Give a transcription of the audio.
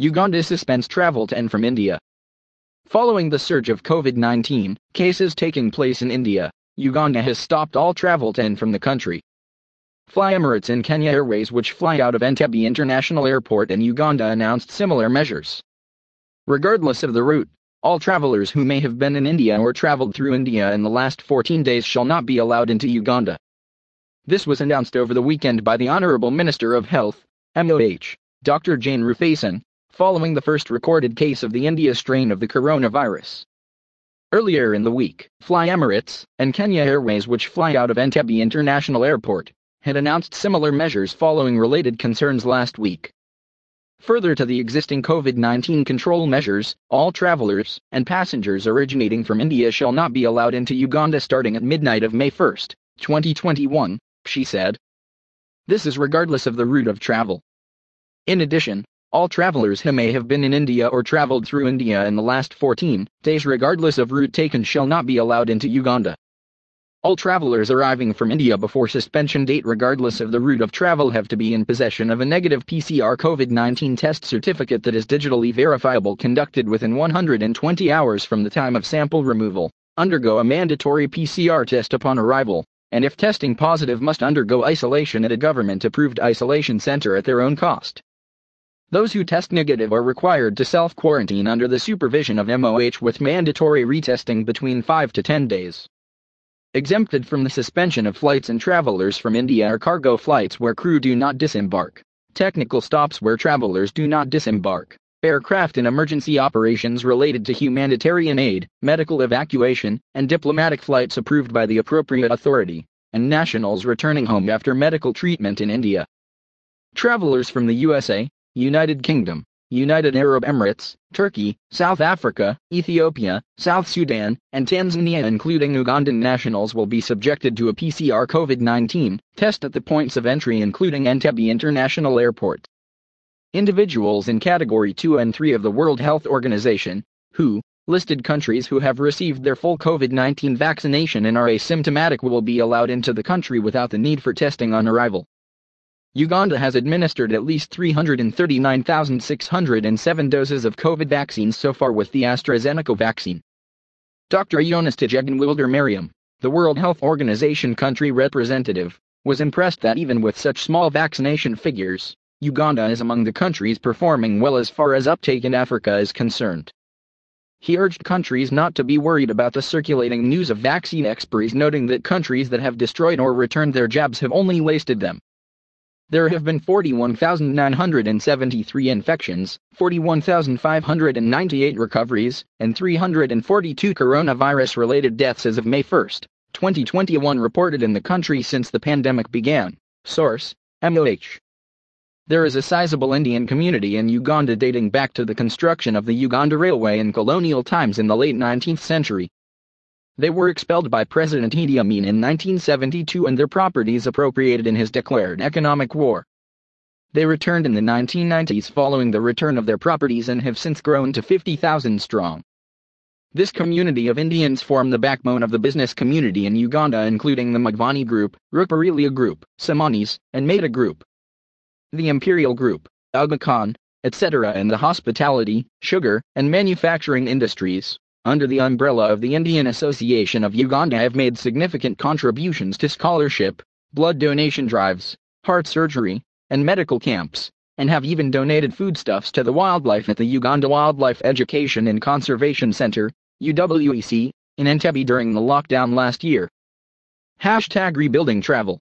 Uganda suspends travel to and from India. Following the surge of COVID 19 cases taking place in India, Uganda has stopped all travel to and from the country. Fly Emirates and Kenya Airways, which fly out of Entebbe International Airport in Uganda, announced similar measures. Regardless of the route, all travelers who may have been in India or traveled through India in the last 14 days shall not be allowed into Uganda. This was announced over the weekend by the Honorable Minister of Health, MOH, Dr. Jane Ruth Aceng, following the first recorded case of the India strain of the coronavirus. Earlier in the week, Fly Emirates and Kenya Airways, which fly out of Entebbe International Airport, had announced similar measures following related concerns last week. Further to the existing COVID 19 control measures, all travelers and passengers originating from India shall not be allowed into Uganda starting at midnight of May 1, 2021, she said. This is regardless of the route of travel. In addition, all travelers who may have been in India or traveled through India in the last 14 days, regardless of route taken, shall not be allowed into Uganda. All travelers arriving from India before suspension date, regardless of the route of travel, have to be in possession of a negative PCR COVID 19 test certificate that is digitally verifiable conducted within 120 hours from the time of sample removal, undergo a mandatory PCR test upon arrival, and if testing positive, must undergo isolation at a government approved isolation center at their own cost. Those who test negative are required to self quarantine under the supervision of MOH with mandatory retesting between 5 to 10 days. Exempted from the suspension of flights and travelers from India are cargo flights where crew do not disembark, technical stops where travelers do not disembark, aircraft in emergency operations related to humanitarian aid, medical evacuation, and diplomatic flights approved by the appropriate authority, and nationals returning home after medical treatment in India. Travelers from the USA, United Kingdom, United Arab Emirates, Turkey, South Africa, Ethiopia, South Sudan, and Tanzania, including Ugandan nationals, will be subjected to a PCR COVID 19 test at the points of entry, including Entebbe International Airport. Individuals in Category 2 and 3 of the World Health Organization, WHO, listed countries who have received their full COVID 19 vaccination and are asymptomatic will be allowed into the country without the need for testing on arrival. Uganda has administered at least 339,607 doses of COVID vaccines so far with the AstraZeneca vaccine. Dr. Jonas Woldemariam, the World Health Organization country representative, was impressed that even with such small vaccination figures, Uganda is among the countries performing well as far as uptake in Africa is concerned. He urged countries not to be worried about the circulating news of vaccine expiries, noting that countries that have destroyed or returned their jabs have only wasted them. There have been 41,973 infections, 41,598 recoveries, and 342 coronavirus related deaths as of May 1, 2021 reported in the country since the pandemic began. Source MOH. There is a sizable Indian community in Uganda dating back to the construction of the Uganda Railway in colonial times in the late 19th century. They were expelled by President Idi Amin in 1972 and their properties appropriated in his declared economic war. They returned in the 1990s following the return of their properties and have since grown to 50,000 strong. This community of Indians form the backbone of the business community in Uganda including the Madhvani Group, Ruparelia Group, Samanis, and Mehta Group. The Imperial Group, Aga Khan, etc. and the hospitality, sugar, and manufacturing industries under the umbrella of the Indian Association of Uganda have made significant contributions to scholarship, blood donation drives, heart surgery, and medical camps, and have even donated foodstuffs to the wildlife at the Uganda Wildlife Education and Conservation Center, UWEC, in Entebbe during the lockdown last year. Hashtag rebuilding travel.